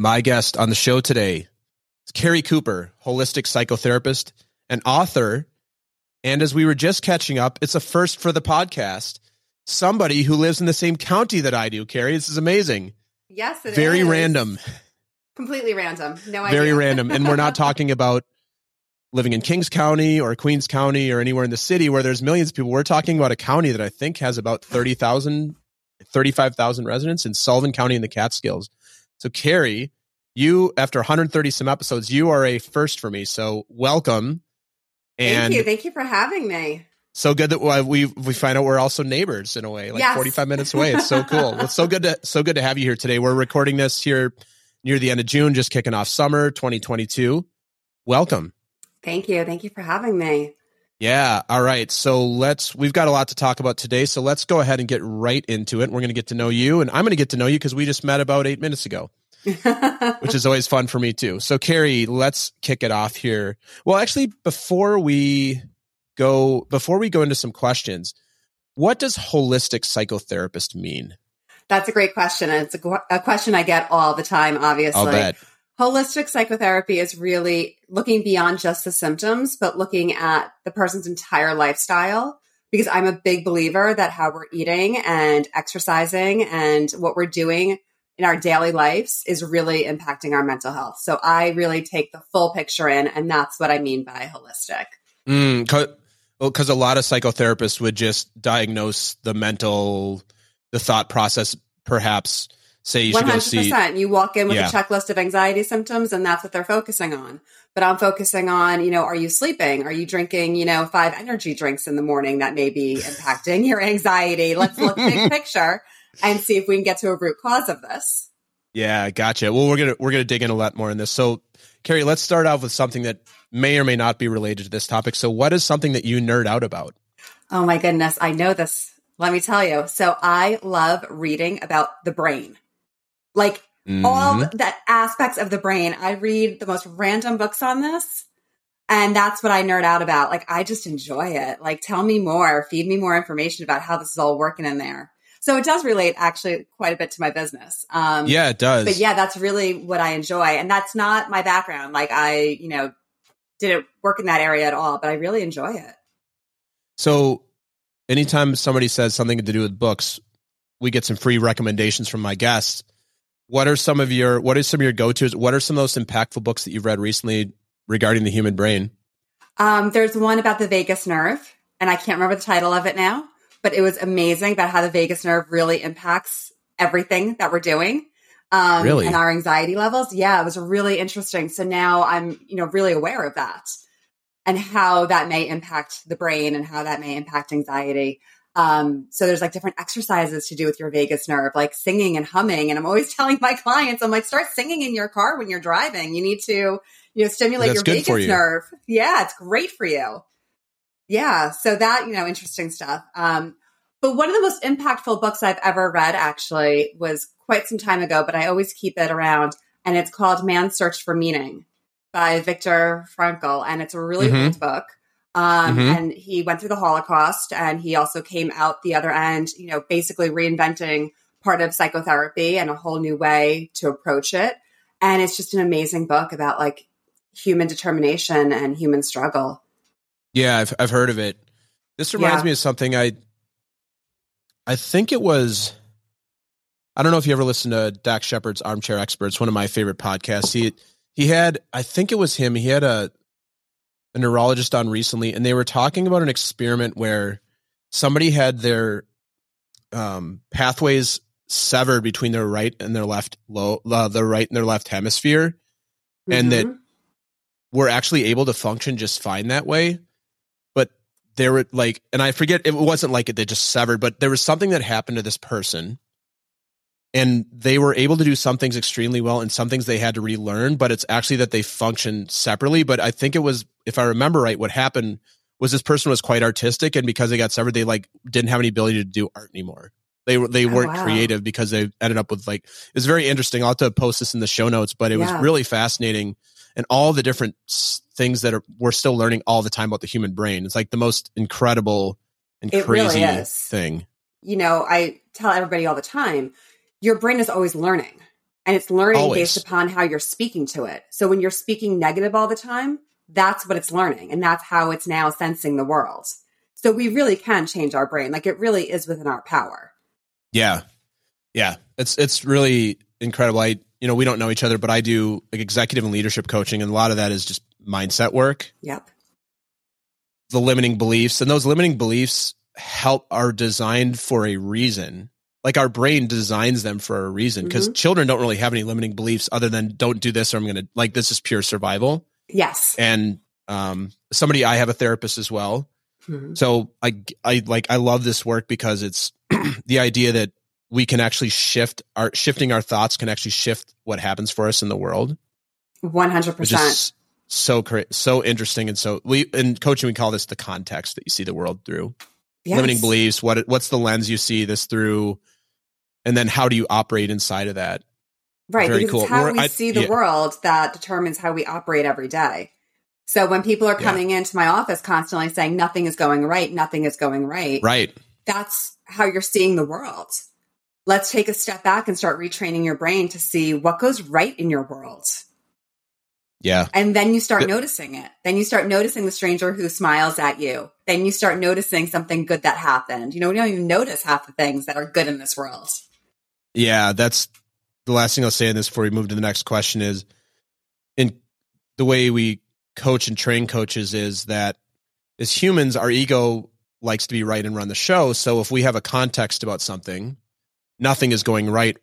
My guest on the show today is Carrie Cooper, holistic psychotherapist and author. And as we were just catching up, it's a first for the podcast. Somebody who lives in the same county that I do, Carrie. This is amazing. Yes, it Very is. random. Completely random. No idea. Very random. And we're not talking about living in Kings County or Queens County or anywhere in the city where there's millions of people. We're talking about a county that I think has about 30,000, 35,000 residents in Sullivan County in the Catskills. So, Carrie, you, after 130 some episodes, you are a first for me. So, welcome. And Thank you. Thank you for having me. so good that we we find out we're also neighbors in a way, like Yes. 45 minutes away. It's so cool. It's so good to so good to have you here today. We're recording this here near the end of June, just kicking off summer 2022. Welcome. Thank you. Thank you for having me. Yeah. All right. So let's, we've got a lot to talk about today. So let's go ahead and get right into it. We're going to get to know you and I'm going to get to know you because we just met about eight minutes ago, which is always fun for me too. So Carrie, let's kick it off here. Well, actually, before we go, before we go into some questions, what does holistic psychotherapist mean? That's a great question. And it's a, a question I get all the time, obviously. Holistic psychotherapy is really looking beyond just the symptoms, but looking at the person's entire lifestyle. Because I'm a big believer that how we're eating and exercising and what we're doing in our daily lives is really impacting our mental health. So I really take the full picture in, and that's what I mean by holistic. Mm, well, because a lot of psychotherapists would just diagnose the mental, the thought process, perhaps say you One should go see. You walk in with Yeah. a checklist of anxiety symptoms, and that's what they're focusing on. But I'm focusing on, you know, are you sleeping? Are you drinking, you know, five energy drinks in the morning that may be impacting your anxiety? Let's look big picture and see if we can get to a root cause of this. Yeah, gotcha. Well, we're gonna we're gonna dig in a lot more in this. So, Carrie, let's start off with something that may or may not be related to this topic. So, what is something that you nerd out about? Oh my goodness, I know this. Let me tell you. So I love reading about the brain. Like all Mhm. the aspects of the brain. I read the most random books on this. And that's what I nerd out about. Like, I just enjoy it. Like, tell me more, feed me more information about how this is all working in there. So it does relate actually quite a bit to my business. Um, yeah, it does. but yeah, that's really what I enjoy. And that's not my background. Like, I, you know, didn't work in that area at all, but I really enjoy it. So, anytime somebody says something to do with books, we get some free recommendations from my guests. What are some of your What are some of your go tos? What are some of those impactful books that you've read recently regarding the human brain? Um, there's one about the vagus nerve, and I can't remember the title of it now, but it was amazing about how the vagus nerve really impacts everything that we're doing. Um, Really? and our anxiety levels. Yeah, it was really interesting. So now I'm, you know, really aware of that and how that may impact the brain and how that may impact anxiety. Um, so there's like different exercises to do with your vagus nerve, like singing and humming. And I'm always telling my clients, I'm like, start singing in your car when you're driving. You need to, you know, stimulate That's your vagus you. nerve. Yeah, it's great for you. Yeah. So that, you know, interesting stuff. Um, but one of the most impactful books I've ever read actually was quite some time ago, but I always keep it around. And it's called Man's Search for Meaning by Viktor Frankl. And it's a really Mhm. old book. Um, Mhm. And he went through the Holocaust and he also came out the other end, you know, basically reinventing part of psychotherapy and a whole new way to approach it. And it's just an amazing book about like human determination and human struggle. Yeah, I've I've heard of it. This reminds Yeah. me of something I I think it was I don't know if you ever listened to Dax Shepard's Armchair Experts, one of my favorite podcasts. He he had I think it was him. He had a a neurologist on recently and they were talking about an experiment where somebody had their um pathways severed between their right and their left low uh, their right and their left hemisphere And that- Mhm. were actually able to function just fine that way. But there were like, and I forget, it wasn't like it, they just severed, but there was something that happened to this person. And they were able to do some things extremely well and some things they had to relearn, but it's actually that they function separately. But I think it was, if I remember right, what happened was this person was quite artistic. And because they got severed, they like didn't have any ability to do art anymore. They were, they Oh, weren't wow. creative because they ended up with like, it's very interesting. I'll have to post this in the show notes, but it Yeah. was really fascinating and all the different things that are we're still learning all the time about the human brain. It's like the most incredible and It crazy is. thing. you know, I tell everybody all the time, your brain is always learning. and it's learning Always. based upon how you're speaking to it. So when you're speaking negative all the time, that's what it's learning and that's how it's now sensing the world. So we really can change our brain. Like it really is within our power. Yeah. Yeah. It's it's really incredible. I you know, we don't know each other, but I do like executive and leadership coaching and a lot of that is just mindset work. Yep. The limiting beliefs and those limiting beliefs help are designed for a reason. Like our brain designs them for a reason because Mhm. children don't really have any limiting beliefs other than don't do this or I'm going to like this is pure survival. Yes. And um somebody I have a therapist as well Mhm. So I I like I love this work because it's the idea that we can actually shift our shifting our thoughts can actually shift what happens for us in the world, 100%. so cra- so interesting and so we in coaching we call this the context that you see the world through. Limiting beliefs, what what's the lens you see this through and then how do you operate inside of that? Right, Very because cool. it's how We're- we I- see the yeah. world that determines how we operate every day. So when people are Yeah. coming into my office constantly saying nothing is going right, nothing is going right, Right. that's how you're seeing the world. Let's take a step back and start retraining your brain to see what goes right in your world. Yeah. And then you start Yeah. noticing it. Then you start noticing the stranger who smiles at you. Then you start noticing something good that happened. You know, we don't even notice half the things that are good in this world. Yeah, that's the last thing I'll say in this before we move to the next question is in the way we coach and train coaches is that as humans, our ego likes to be right and run the show. So if we have a context about something, nothing is going right,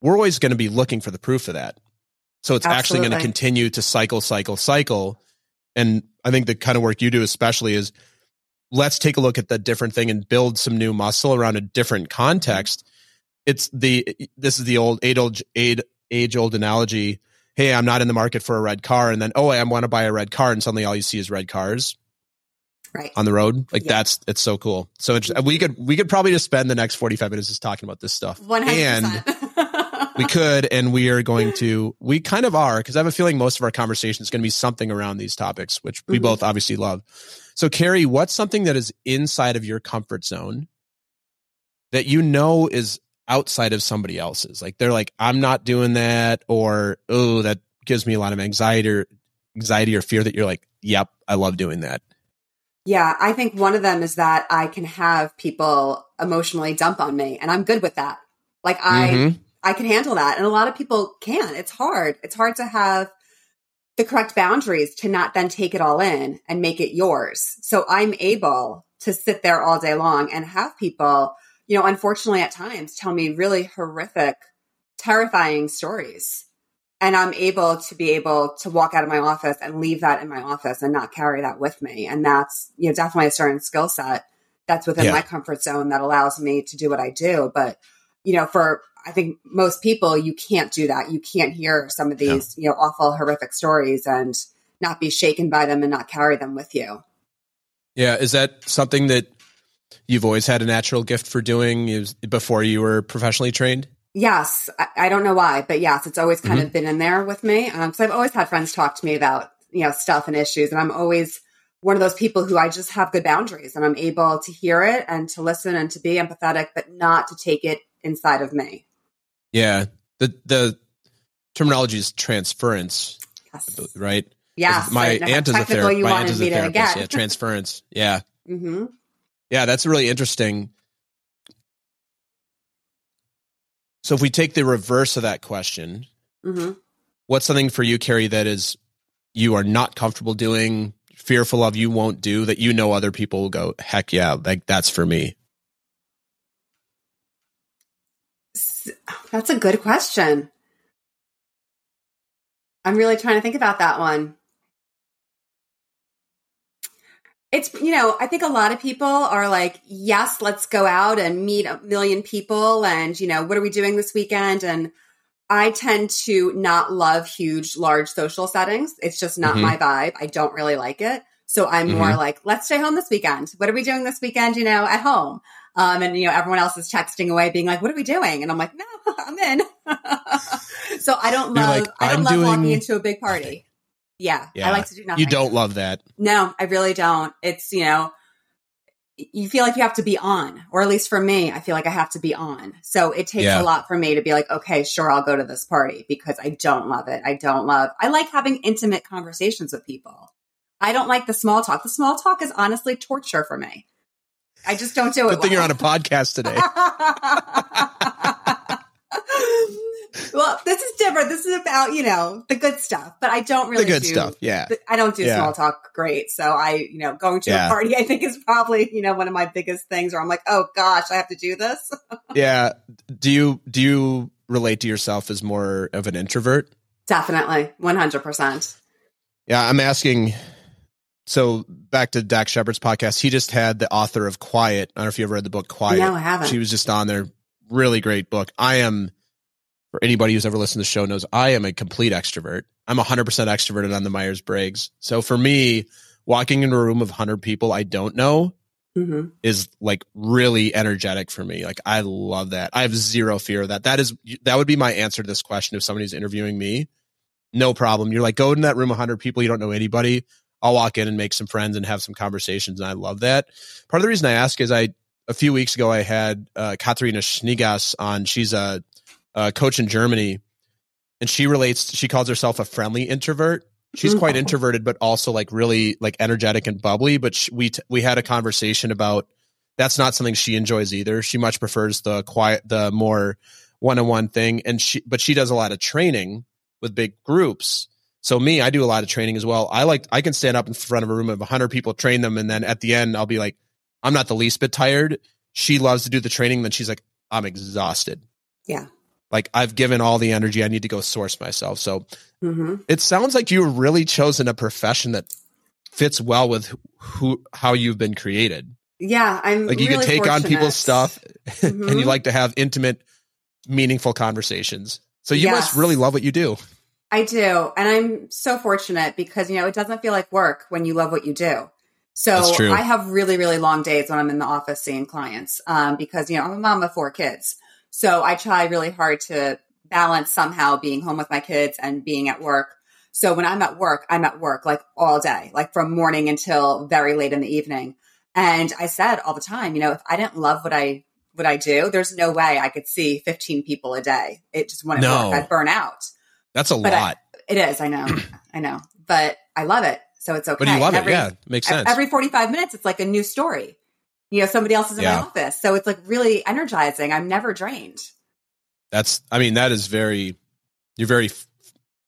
we're always going to be looking for the proof of that. So it's actually going to continue to cycle, cycle, cycle. And I think the kind of work you do, especially, is let's take a look at the different thing and build some new muscle around a different context. It's the this is the old age old age, age old analogy. Hey, I'm not in the market for a red car, and then oh, I want to buy a red car, and suddenly all you see is red cars Right. on the road. Like Yeah. that's it's so cool. So we could we could probably just spend the next 45 minutes just talking about this stuff. One hundred And percent. we could, and we are going to, we kind of are, because I have a feeling most of our conversation is going to be something around these topics, which we Mhm. both obviously love. So, Carrie, what's something that is inside of your comfort zone that you know is outside of somebody else's? Like they're like, I'm not doing that, or oh, that gives me a lot of anxiety or anxiety or fear that you're like, yep, I love doing that. Yeah, I think one of them is that I can have people emotionally dump on me and I'm good with that. Like I Mhm. I can handle that and a lot of people can. It's hard. It's hard to have the correct boundaries to not then take it all in and make it yours. So I'm able to sit there all day long and have people, you know, unfortunately at times tell me really horrific, terrifying stories. And I'm able to be able to walk out of my office and leave that in my office and not carry that with me. And that's, you know, definitely a certain skill set that's within Yeah. my comfort zone that allows me to do what I do. But, you know, for I think most people, you can't do that. You can't hear some of these, you know, awful, horrific stories and not be shaken by them and not carry them with you. Yeah. Is that something that you've always had a natural gift for doing before you were professionally trained? Yes, I, I don't know why, but yes, it's always kind of been in there with me. Um, so I've always had friends talk to me about you know stuff and issues, and I'm always one of those people who I just have good boundaries, and I'm able to hear it and to listen and to be empathetic, but not to take it inside of me. Yeah. The the terminology is transference, Yes, right? yes. My aunt is a therapist. My aunt is a therapist. Yeah, transference. Yeah. hmm Yeah, that's really interesting. So if we take the reverse of that question, hmm what's something for you, Carrie, that is you are not comfortable doing, fearful of, you won't do that you know other people will go, heck yeah, like that's for me. That's a good question. I'm really trying to think about that one. It's, you know, I think a lot of people are like, yes, let's go out and meet a million people. And, you know, what are we doing this weekend? And I tend to not love huge, large social settings. It's just not Mhm. my vibe. I don't really like it. So I'm more Mhm. like, let's stay home this weekend. What are we doing this weekend, you know, at home? Um, and, you know, everyone else is texting away being like, what are we doing? And I'm like, no, I'm in. so I don't You're love, like, I don't "I'm love walking into a big party. Yeah, Yeah. I like to do nothing. You don't love that. No, I really don't. It's, you know, you feel like you have to be on, or at least for me, I feel like I have to be on. So it takes Yeah. a lot for me to be like, okay, sure, I'll go to this party because I don't love it. I don't love, I like having intimate conversations with people. I don't like the small talk. The small talk is honestly torture for me. I just don't do it. Good thing you're on a podcast today. well, this is different. This is about, you know, the good stuff, but I don't really the good do, stuff. Yeah. I don't do Yeah. small talk great. So I, you know, going to Yeah. a party, I think is probably, you know, one of my biggest things where I'm like, oh gosh, I have to do this. Yeah. Do you do you relate to yourself as more of an introvert? Definitely. 100%. Yeah, I'm asking. So back to Dax Shepard's podcast, he just had the author of Quiet. I don't know if you ever read the book Quiet. No, I haven't. She was just on there. Really great book. I am, for anybody who's ever listened to the show knows, I am a complete extrovert. I'm 100% extroverted on the Myers Briggs. So for me, walking into a room of 100 people I don't know hmm is like really energetic for me. Like I love that. I have zero fear of that. That is that would be my answer to this question if somebody's interviewing me. No problem. You're like go in that room 100 people you don't know anybody. I'll walk in and make some friends and have some conversations and I love that. Part of the reason I ask is I a few weeks ago I had uh Katharina Schneegas on. She's a, a coach in Germany and she relates she calls herself a friendly introvert. She's quite Mhm. introverted but also like really like energetic and bubbly but she, we t- we had a conversation about that's not something she enjoys either. She much prefers the quiet the more one-on-one thing and she but she does a lot of training with big groups. So me i do a lot of training as well. I like i can stand up in front of a room of 100 people train them and then at the end i'll be like i'm not the least bit tired. She loves to do the training then she's like i'm exhausted. Yeah. Like i've given all the energy i need to go source myself so hmm it sounds like you've really chosen a profession that fits well with who how you've been created. Yeah. I'm Like you really can take on people's fortunate. stuff and you Mhm. like to have intimate, meaningful conversations. So you must really love what you do. I do. And I'm so fortunate because, you know, it doesn't feel like work when you love what you do. So I have really, really long days when I'm in the office seeing clients um, because, you know, I'm a mom of four kids. So I try really hard to balance somehow being home with my kids and being at work. So when I'm at work, I'm at work like all day, like from morning until very late in the evening. And I said all the time, you know, if I didn't love what I what I do, there's no way I could see 15 people a day. It just wouldn't No. work. I'd burn out. That's a But I- lot. It is. I know. I know. But I love it. So it's okay. but you love every, it. Yeah. Makes sense. Every 45 minutes, it's like a new story. You know, somebody else is in Yeah. my office. So it's like really energizing. I'm never drained. That's, I mean, that is very, you're very,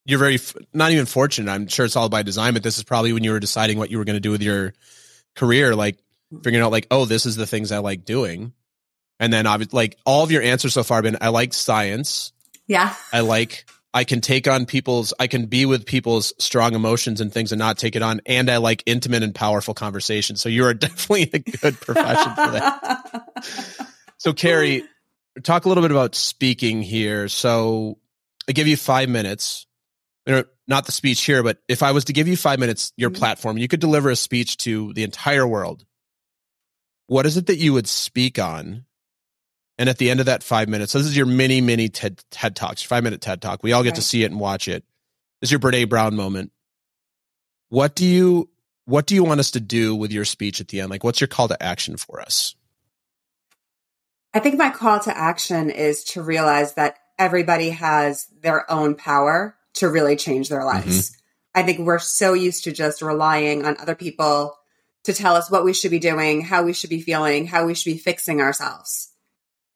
you're very, not even fortunate. I'm sure it's all by design, but this is probably when you were deciding what you were going to do with your career, like mm-hmm. figuring out like, oh, this is the things I like doing. And then obviously like all of your answers so far have been, I like science. Yeah. I like I can take on people's I can be with people's strong emotions and things and not take it on and I like intimate and powerful conversations. So you are definitely a good profession for that. So Carrie, talk a little bit about speaking here. So I give you 5 minutes. You know, not the speech here, but if I was to give you 5 minutes your Mhm. platform, you could deliver a speech to the entire world. What is it that you would speak on? And at the end of that five minutes, so this is your mini, mini TED, TED Talks, five minute TED Talk. We all get to see it and watch it. This is your Brene Brown moment. What do you what do you want us to do with your speech at the end? Like what's your call to action for us? I think my call to action is to realize that everybody has their own power to really change their mm-hmm. lives. I think we're so used to just relying on other people to tell us what we should be doing, how we should be feeling, how we should be fixing ourselves.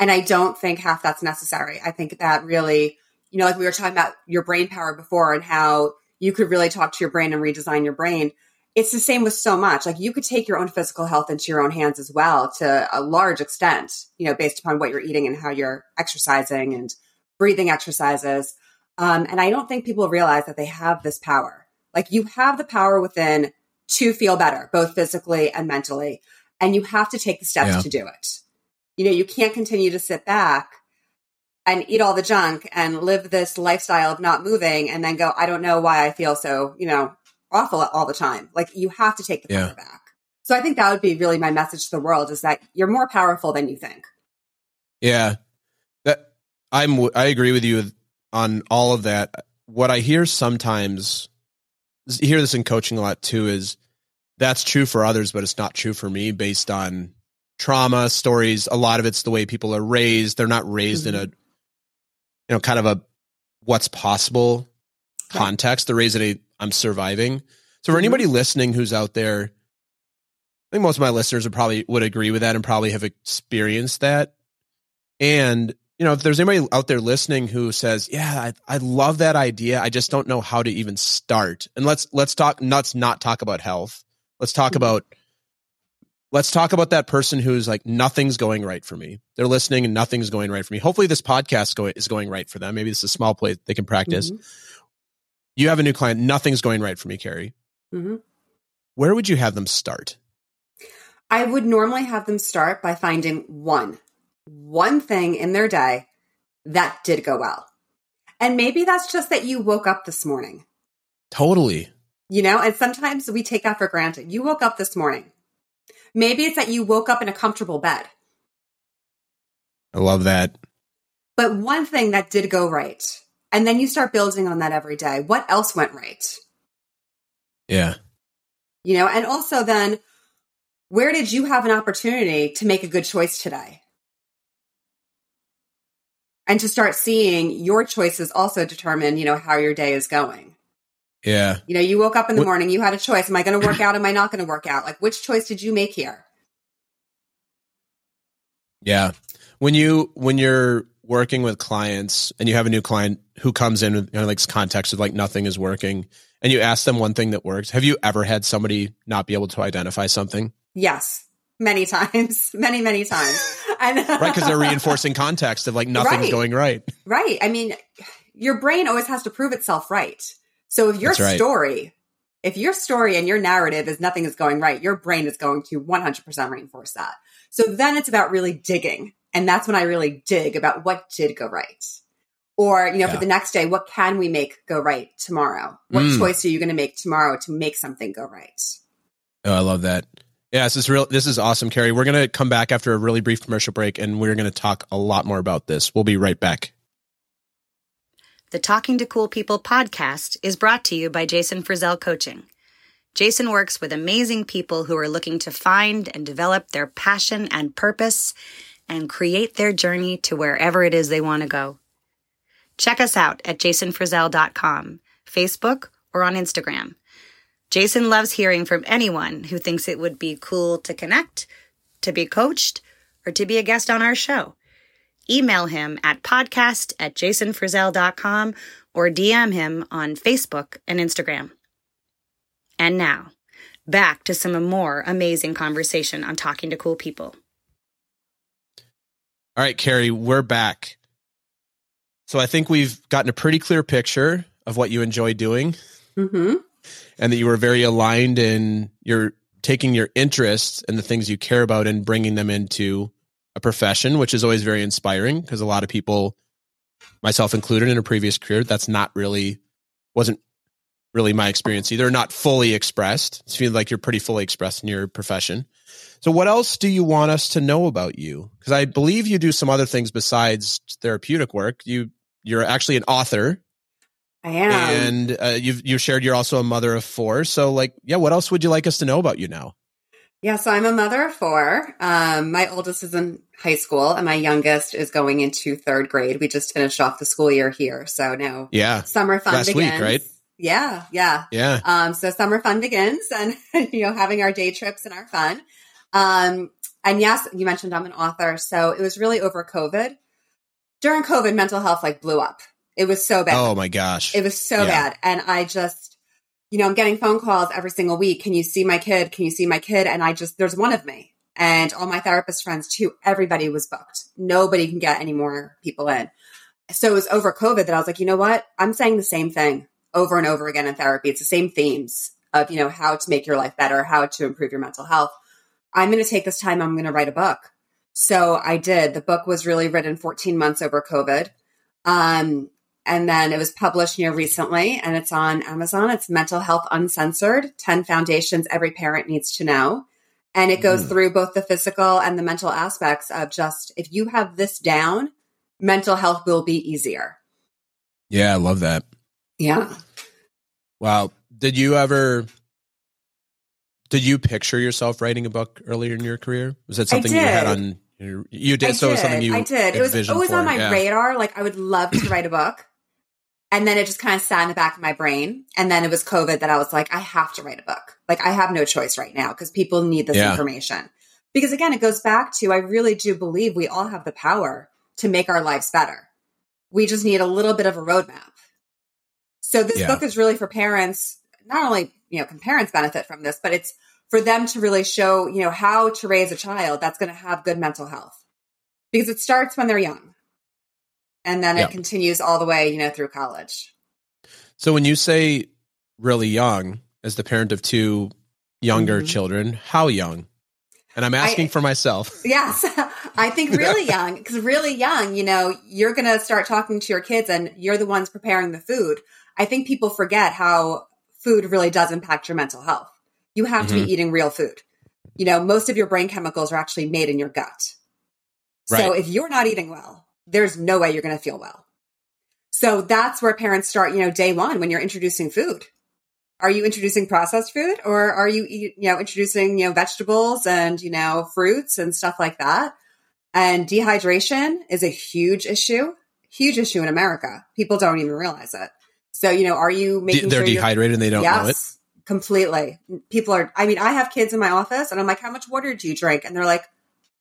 And I don't think half that's necessary. I think that really, you know, like we were talking about your brain power before and how you could really talk to your brain and redesign your brain. It's the same with so much. Like you could take your own physical health into your own hands as well to a large extent, you know, based upon what you're eating and how you're exercising and breathing exercises. Um, and I don't think people realize that they have this power. Like you have the power within to feel better, both physically and mentally. And you have to take the steps Yeah. to do it. You know, you can't continue to sit back and eat all the junk and live this lifestyle of not moving and then go, I don't know why I feel so, you know, awful all the time. Like you have to take the Yeah. power back. So I think that would be really my message to the world is that you're more powerful than you think. Yeah. That I'm I agree with you on all of that. What I hear sometimes I hear this in coaching a lot too is that's true for others but it's not true for me based on trauma stories. A lot of it's the way people are raised. They're not raised mm-hmm. in a, you know, kind of a what's possible right. context. They're raised in a I'm surviving. So for mm-hmm. anybody listening who's out there, I think most of my listeners would probably would agree with that and probably have experienced that. And you know, if there's anybody out there listening who says, "Yeah, I, I love that idea. I just don't know how to even start." And let's let's talk. Let's not talk about health. Let's talk mm-hmm. about let's talk about that person who's like nothing's going right for me. They're listening and nothing's going right for me. Hopefully, this podcast go, is going right for them. Maybe this is a small place they can practice. Mm-hmm. You have a new client. Nothing's going right for me, Carrie. Mm-hmm. Where would you have them start? I would normally have them start by finding one, one thing in their day that did go well. And maybe that's just that you woke up this morning. Totally. You know, and sometimes we take that for granted. You woke up this morning. Maybe it's that you woke up in a comfortable bed. I love that. But one thing that did go right. And then you start building on that every day. What else went right? Yeah. You know, and also then where did you have an opportunity to make a good choice today? And to start seeing your choices also determine, you know, how your day is going. Yeah. You know, you woke up in the morning, you had a choice. Am I going to work out? Am I not going to work out? Like, which choice did you make here? Yeah. When you, when you're working with clients and you have a new client who comes in with you know, like context of like nothing is working and you ask them one thing that works, have you ever had somebody not be able to identify something? Yes, many times, many, many times. And, right, because they're reinforcing context of like nothing's right. going right. Right. I mean, your brain always has to prove itself right. So if your right. story, if your story and your narrative is nothing is going right, your brain is going to 100% reinforce that. So then it's about really digging. And that's when I really dig about what did go right. Or, you know, yeah. for the next day, what can we make go right tomorrow? What mm. choice are you going to make tomorrow to make something go right? Oh, I love that. Yeah, this is real. This is awesome, Carrie. We're going to come back after a really brief commercial break and we're going to talk a lot more about this. We'll be right back. The Talking to Cool People podcast is brought to you by Jason Frizzell Coaching. Jason works with amazing people who are looking to find and develop their passion and purpose and create their journey to wherever it is they want to go. Check us out at jasonfrizzell.com, Facebook, or on Instagram. Jason loves hearing from anyone who thinks it would be cool to connect, to be coached, or to be a guest on our show. Email him at podcast at jasonfrizzell.com or DM him on Facebook and Instagram. And now, back to some more amazing conversation on talking to cool people. All right, Carrie, we're back. So I think we've gotten a pretty clear picture of what you enjoy doing. Mm-hmm and that you were very aligned in you're taking your interests and the things you care about and bringing them into a profession, which is always very inspiring because a lot of people, myself included in a previous career, that's not really, wasn't really my experience either, not fully expressed. It feels like you're pretty fully expressed in your profession. So what else do you want us to know about you? Because I believe you do some other things besides therapeutic work. You, you're actually an author I am. And uh, you've you've shared you're also a mother of four. So like, yeah, what else would you like us to know about you now? Yeah, so I'm a mother of four. Um, my oldest is in high school, and my youngest is going into third grade. We just finished off the school year here, so now yeah, summer fun Last begins. Week, right? Yeah, yeah, yeah. Um, so summer fun begins, and you know, having our day trips and our fun. Um, and yes, you mentioned I'm an author, so it was really over COVID. During COVID, mental health like blew up. It was so bad. Oh my gosh. It was so yeah. bad. And I just, you know, I'm getting phone calls every single week. Can you see my kid? Can you see my kid? And I just, there's one of me and all my therapist friends too. Everybody was booked. Nobody can get any more people in. So it was over COVID that I was like, you know what? I'm saying the same thing over and over again in therapy. It's the same themes of, you know, how to make your life better, how to improve your mental health. I'm going to take this time. I'm going to write a book. So I did. The book was really written 14 months over COVID. Um, and then it was published know recently and it's on Amazon. It's Mental Health Uncensored 10 Foundations Every Parent Needs to Know. And it goes mm. through both the physical and the mental aspects of just if you have this down, mental health will be easier. Yeah, I love that. Yeah. Wow. Did you ever Did you picture yourself writing a book earlier in your career? Was that something you had on? Your, you did. I so did. it was something you. I did. It was always on my yeah. radar. Like I would love to write a book, and then it just kind of sat in the back of my brain. And then it was COVID that I was like, I have to write a book. Like I have no choice right now because people need this Yeah. information. Because again, it goes back to I really do believe we all have the power to make our lives better. We just need a little bit of a roadmap. So this Yeah. book is really for parents. Not only you know can parents benefit from this, but it's for them to really show you know how to raise a child that's going to have good mental health because it starts when they're young and then it continues all the way you know through college So when you say really young, as the parent of two younger Mhm. children, how young? And I'm asking I- for myself. yes i think really young because really young you know you're going to start talking to your kids and you're the ones preparing the food i think people forget how food really does impact your mental health you have to Mhm. be eating real food you know most of your brain chemicals are actually made in your gut Right. so if you're not eating well there's no way you're going to feel well. So that's where parents start you know day one when you're introducing food. Are you introducing processed food or are you you know introducing you know vegetables and you know fruits and stuff like that? And dehydration is a huge issue huge issue in america. People don't even realize it. So you know are you making they're sure dehydrated and they don't know it. completely. People are i mean i have kids in my office and i'm like how much water do you drink? And they're like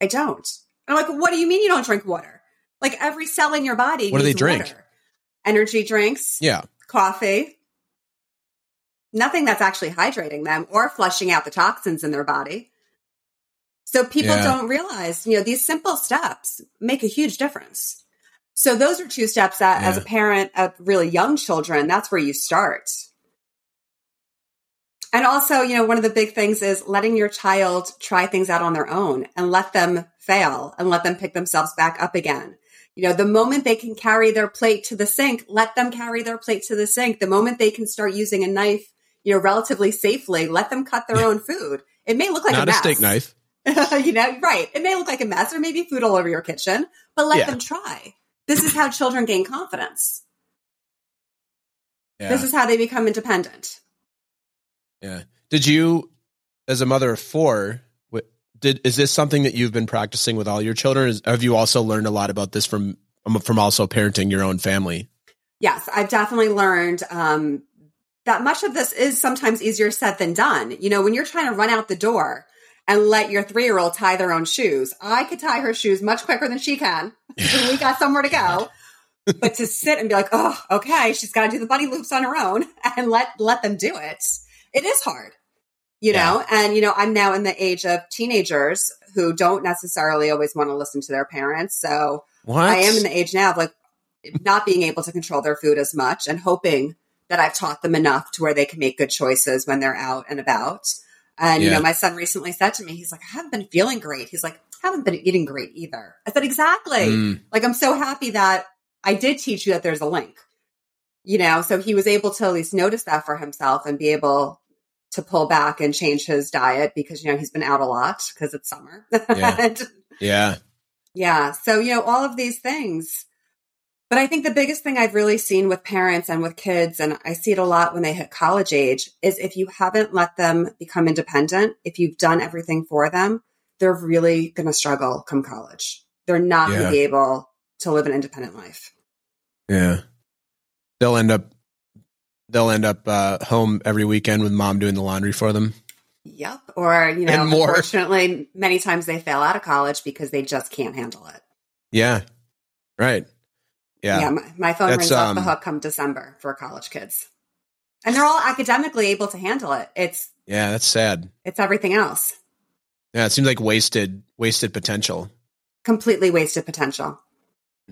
i don't. And i'm like what do you mean you don't drink water like every cell in your body What do they needs drink? water. energy drinks Yeah. coffee nothing that's actually hydrating them or flushing out the toxins in their body so people Yeah. don't realize you know these simple steps make a huge difference so those are two steps that as a parent of really young children that's where you start and also you know one of the big things is letting your child try things out on their own and let them fail and let them pick themselves back up again you know, the moment they can carry their plate to the sink, let them carry their plate to the sink. The moment they can start using a knife, you know, relatively safely, let them cut their Yeah. own food. It may look like Not a a mess. steak knife. you know, right. It may look like a mess or maybe food all over your kitchen, but let Yeah. them try. This is how children gain confidence. Yeah. This is how they become independent. yeah. Did you, as a mother of four, did is this something that you've been practicing with all your children? Is, have you also learned a lot about this from um, from also parenting your own family? Yes, I've definitely learned um, that much of this is sometimes easier said than done. You know, when you're trying to run out the door and let your three year old tie their own shoes, I could tie her shoes much quicker than she can. we got somewhere to go. but to sit and be like, oh, okay, she's got to do the bunny loops on her own and let let them do it. It is hard, you Yeah. know. And you know, I'm now in the age of teenagers who don't necessarily always want to listen to their parents. So What I am in the age now of like not being able to control their food as much and hoping that I've taught them enough to where they can make good choices when they're out and about. And, you know, my son recently said to me, he's like, I haven't been feeling great. He's like, I haven't been eating great either. I said, exactly. Mm, Like, I'm so happy that I did teach you that there's a link, you know? So he was able to at least notice that for himself and be able to pull back and change his diet because, you know, he's been out a lot because it's summer. Yeah. Yeah. yeah. So, you know, all of these things. But I think the biggest thing I've really seen with parents and with kids, and I see it a lot when they hit college age, is if you haven't let them become independent, if you've done everything for them, they're really going to struggle come college. They're not going to be able to live an independent life. Yeah. They'll end up they'll end up uh, home every weekend with mom doing the laundry for them. Yep. Or, you know, And more. unfortunately, many times they fail out of college because they just can't handle it. Yeah. Right. Yeah. my, my phone That's, rings off the um, hook come December for college kids. And they're all academically able to handle it. It's Yeah, that's sad. it's everything else. Yeah, it seems like wasted wasted potential. Completely wasted potential.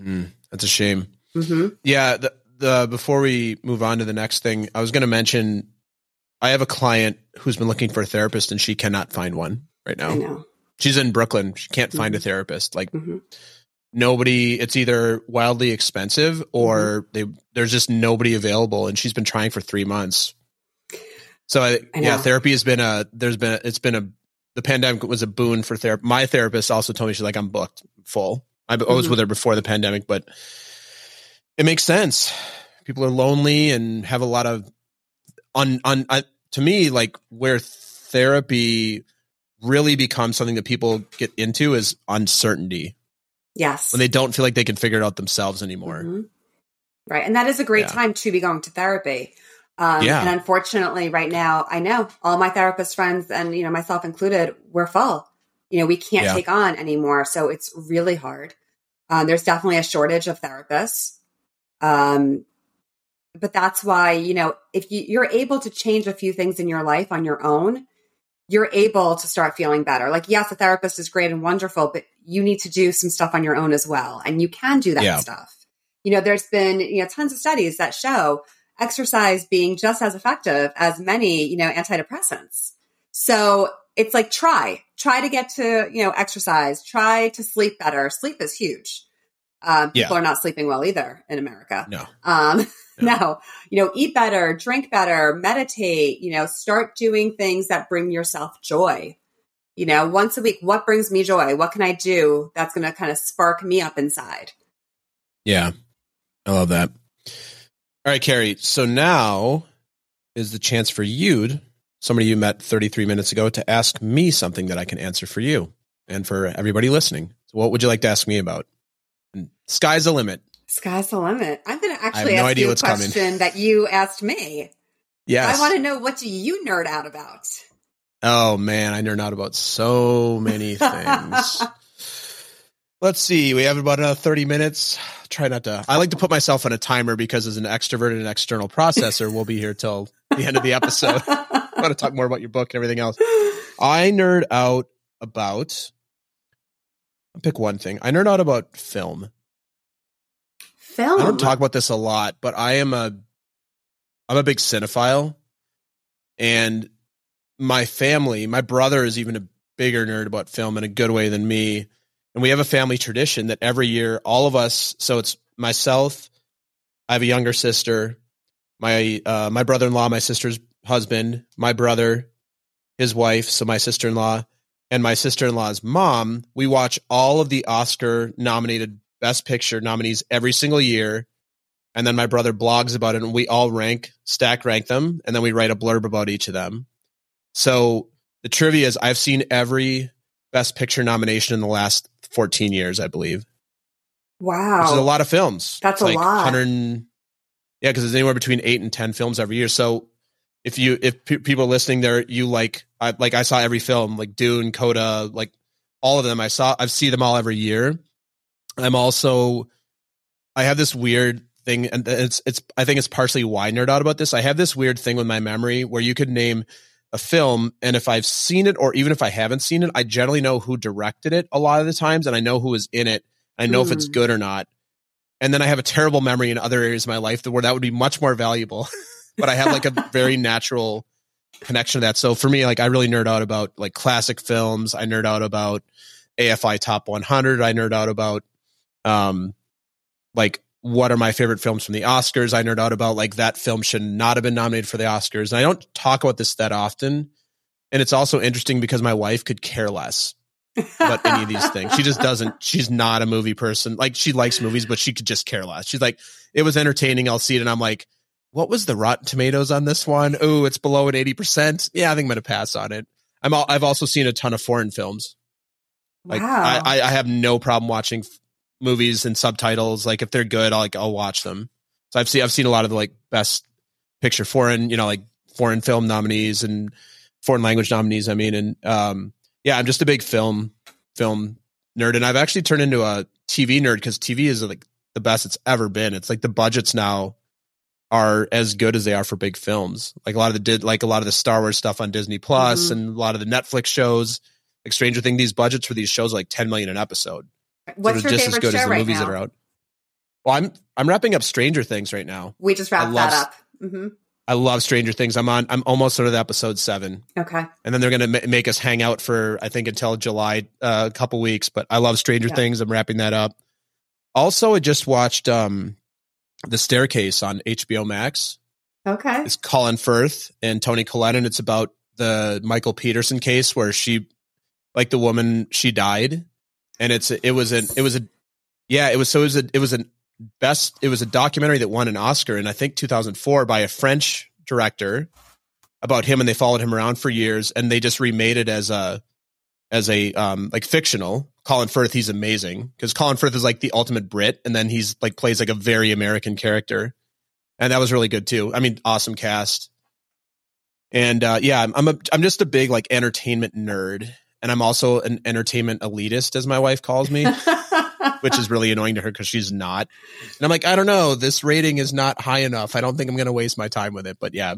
Mm, that's a shame. hmm Yeah, the the before we move on to the next thing, I was going to mention I have a client who's been looking for a therapist and she cannot find one right now. She's in Brooklyn. She can't find a Mhm. therapist. Like hmm nobody it's either wildly expensive or they there's just nobody available and she's been trying for 3 months. So I, I yeah, therapy has been a there's been a, it's been a the pandemic was a boon for therapy. My therapist also told me she's like I'm booked full. I, was Mhm. with her before the pandemic, but it makes sense. People are lonely and have a lot of on on I, to me like where therapy really becomes something that people get into is uncertainty Yes. when they don't feel like they can figure it out themselves anymore. Mhm. Right. And that is a great Yeah. time to be going to therapy. Um, Yeah. And unfortunately, right now, I know all my therapist friends and, you know, myself included, we're full. You know, we can't Yeah. take on anymore. So it's really hard. Um, there's definitely a shortage of therapists. Um, but that's why, you know, if you, you're able to change a few things in your life on your own, you're able to start feeling better. Like, yes, a therapist is great and wonderful, but you need to do some stuff on your own as well. And you can do that Yeah. stuff. You know, there's been, you know, tons of studies that show exercise being just as effective as many, you know, antidepressants. So it's like try, try to get to, you know, exercise, try to sleep better. Sleep is huge. Um, Yeah. people are not sleeping well either in America. No. Um, No. no, you know, eat better, drink better, meditate, you know, start doing things that bring yourself joy. You know, once a week, what brings me joy? What can I do that's going to kind of spark me up inside? Yeah. I love that. All right, Carrie. So now is the chance for you, somebody you met 33 minutes ago, to ask me something that I can answer for you and for everybody listening. So what would you like to ask me about? Sky's the limit. Sky's the limit. I'm going to actually no ask you a what's coming. question that you asked me. Yes. I want to know what do you nerd out about? Oh man, I nerd out about so many things. Let's see. We have about uh, 30 minutes. Try not to. I like to put myself on a timer because as an extrovert and an external processor, we'll be here till the end of the episode. I want to talk more about your book and everything else. I nerd out about. I'll pick one thing. I nerd out about film. Film. I don't talk about this a lot, but I am a I'm a big cinephile. And my family, my brother is even a bigger nerd about film in a good way than me. And we have a family tradition that every year all of us, so it's myself, I have a younger sister, my uh, my brother-in-law, my sister's husband, my brother, his wife, so my sister-in-law, and my sister-in-law's mom, we watch all of the Oscar nominated best picture nominees every single year. And then my brother blogs about it and we all rank, stack rank them, and then we write a blurb about each of them. So the trivia is I've seen every best picture nomination in the last 14 years, I believe. wow. Which is a lot of films. That's a lot. 100 and- yeah, because it's anywhere between eight and 10 films every year. So if you, if pe- people are listening there, you like, I, like I saw every film, like Dune, Coda, like all of them. I saw, I've seen them all every year. I'm also, I have this weird thing, and it's, it's, I think it's partially why I nerd out about this. I have this weird thing with my memory where you could name a film, and if I've seen it, or even if I haven't seen it, I generally know who directed it a lot of the times, and I know who was in it. I know if it's Hmm. good or not. And then I have a terrible memory in other areas of my life where that would be much more valuable. but I have like a very natural connection to that. So for me, like I really nerd out about like classic films. I nerd out about AFI Top 100. I nerd out about um like what are my favorite films from the Oscars. I nerd out about like that film should not have been nominated for the Oscars. And I don't talk about this that often. And it's also interesting because my wife could care less about any of these things. She just doesn't. She's not a movie person. Like she likes movies, but she could just care less. She's like, it was entertaining. I'll see it, and I'm like, what was the Rotten Tomatoes on this one? Oh, it's below an eighty percent. Yeah, I think I'm gonna pass on it. I'm. All, I've also seen a ton of foreign films. Like wow. I, I, I have no problem watching movies and subtitles. Like if they're good, I'll like I'll watch them. So I've seen I've seen a lot of the like best picture foreign, you know, like foreign film nominees and foreign language nominees. I mean, and um, yeah, I'm just a big film film nerd, and I've actually turned into a TV nerd because TV is like the best it's ever been. It's like the budgets now are as good as they are for big films. Like a lot of the did like a lot of the Star Wars stuff on Disney Plus Mhm. and a lot of the Netflix shows, like Stranger Things. These budgets for these shows are like 10 million an episode. What's so your just as favorite good show as the right movies now? that are out. Well, I'm I'm wrapping up Stranger Things right now. We just I wrapped love- that up. hmm I love Stranger Things. I'm on. I'm almost sort of episode seven, Okay. and then they're gonna ma- make us hang out for I think until July, uh, a couple weeks. But I love Stranger Yeah. Things. I'm wrapping that up. Also, I just watched um, the Staircase on HBO Max. Okay. It's Colin Firth and Toni Collette, and it's about the Michael Peterson case where she, like the woman, she died, and it's it was an it was a yeah it was so it was a it was a best it was a documentary that won an Oscar in I think 2004 by a French director, about him and they followed him around for years and they just remade it as a as a um like fictional. Colin firth he's amazing because colin firth is like the ultimate brit and then he's like plays like a very american character. And that was really good too. I mean awesome cast. And uh yeah i'm i'm, a, I'm just a big like entertainment nerd and i'm also an entertainment elitist as my wife calls me which is really annoying to her because she's not and i'm like i don't know this rating is not high enough i don't think i'm going to waste my time with it but yeah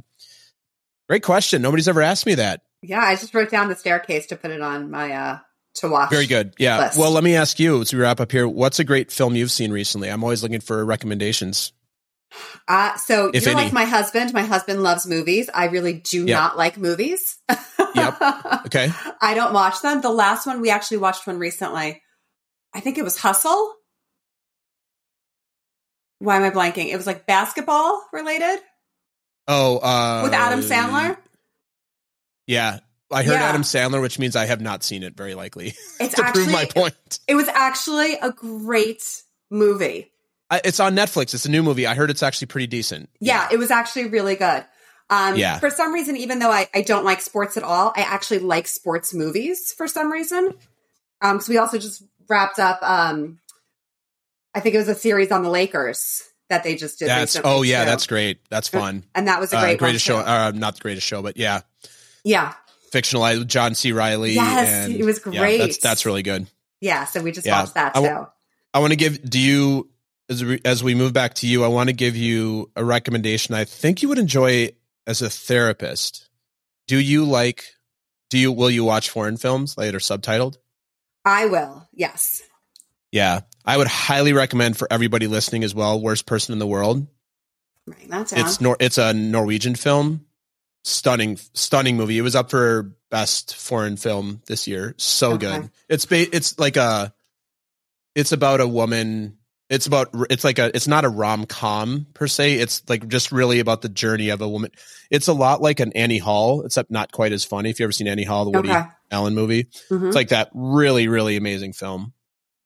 great question nobody's ever asked me that yeah, I just wrote down the staircase to put it on my uh to watch. Very good. Yeah. list. Well, let me ask you as we wrap up here. What's a great film you've seen recently? I'm always looking for recommendations. Uh, so If you're any. like my husband. My husband loves movies. I really do Yep. not like movies. Yep. Okay. I don't watch them. The last one we actually watched one recently. I think it was Hustle. Why am I blanking? It was like basketball related Oh, uh, with Adam Sandler. Yeah. I heard Yeah. Adam Sandler, which means I have not seen it very likely It's to actually prove my point. it was actually a great movie. It's on Netflix. It's a new movie. I heard it's actually pretty decent. Yeah, it was actually really good. Um, Yeah. For some reason, even though I, I don't like sports at all, I actually like sports movies for some reason. Um, because we also just wrapped up. Um, I think it was a series on the Lakers that they just did. That's recently, oh yeah, too. that's great. That's fun. and that was a Uh, great one, greatest show. Uh, not the greatest show, but yeah, yeah, fictionalized John C. Reilly. Yes, and, it was yeah, great. that's that's really good. yeah. So we just Yeah. watched that So I too. w- I want to give. Do you as we, as we move back to you? I want to give you a recommendation. I think you would enjoy as a therapist. Do you like? Do you will you watch foreign films that are subtitled? I will. Yes. Yeah, I would highly recommend for everybody listening as well. Worst person in the world. Right. That's. It's nor it's a Norwegian film. Stunning, stunning movie. It was up for best foreign film this year. So Okay. good. It's ba- it's like a it's about a woman. It's about it's like a it's not a rom com per se. It's like just really about the journey of a woman. It's a lot like an Annie Hall, except not quite as funny. If you ever seen Annie Hall, the Woody okay. Allen movie, Mhm. it's like that really really amazing film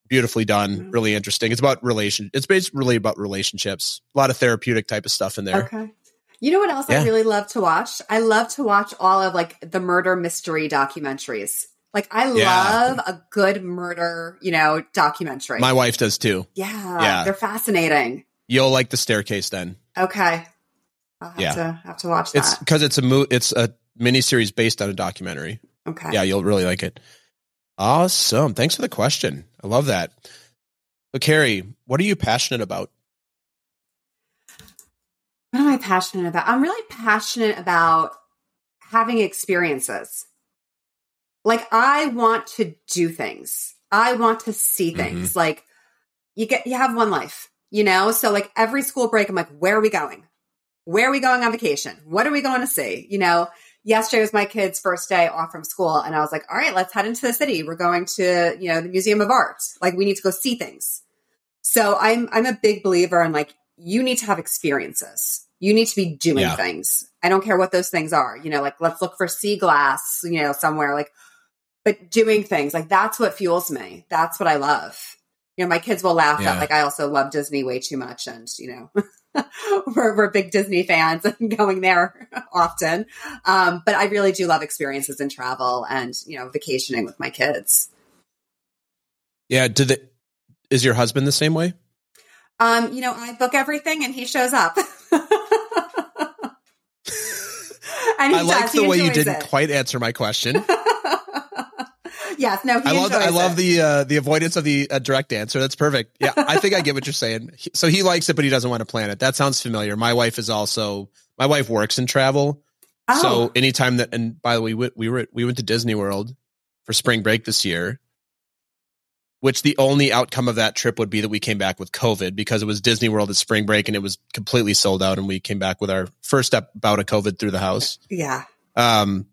beautifully done Mhm. really interesting it's about relation it's basically really about relationships a lot of therapeutic type of stuff in there Okay. You know what else Yeah. I really love to watch? I love to watch all of like the murder mystery documentaries. Like I Yeah. love a good murder, you know, documentary. my wife does too yeah, Yeah. they're fascinating. you'll like the staircase then Okay. I'll have Yeah. to have to watch it's that. because it's a mo- it's a miniseries based on a documentary okay. yeah you'll really like it awesome thanks for the question i love that so keri what are you passionate about What am I passionate about? I'm really passionate about having experiences. Like I want to do things. I want to see Mm-hmm. things. Like you get you have one life, you know? So like every school break I'm like where are we going? Where are we going on vacation? What are we going to see? You know, yesterday was my kid's first day off from school and I was like, "All right, let's head into the city. We're going to, you know, the Museum of Art. Like we need to go see things." So I'm I'm a big believer in like you need to have experiences. You need to be doing Yeah. things. I don't care what those things are. You know, like let's look for sea glass, you know, somewhere like but doing things like that's what fuels me. That's what I love. You know, my kids will laugh Yeah. at like I also love Disney way too much and, you know, we're we're big Disney fans and going there often. Um, but I really do love experiences and travel and, you know, vacationing with my kids. yeah did the is your husband the same way Um, you know, I book everything and he shows up. and he i like does. the He way you didn't it. quite answer my question yes, no, he I love enjoys I love the uh, the avoidance of the uh, direct answer. That's perfect. Yeah, I think I get what you're saying. He- so he likes it, but he doesn't want to plan it. That sounds familiar. My wife is also my wife works in travel, Oh, so anytime that and by the way, we, we were we went to Disney World for spring break this year. Which the only outcome of that trip would be that we came back with COVID because it was Disney World at spring break and it was completely sold out, and we came back with our first step bout of COVID through the house. yeah. Um,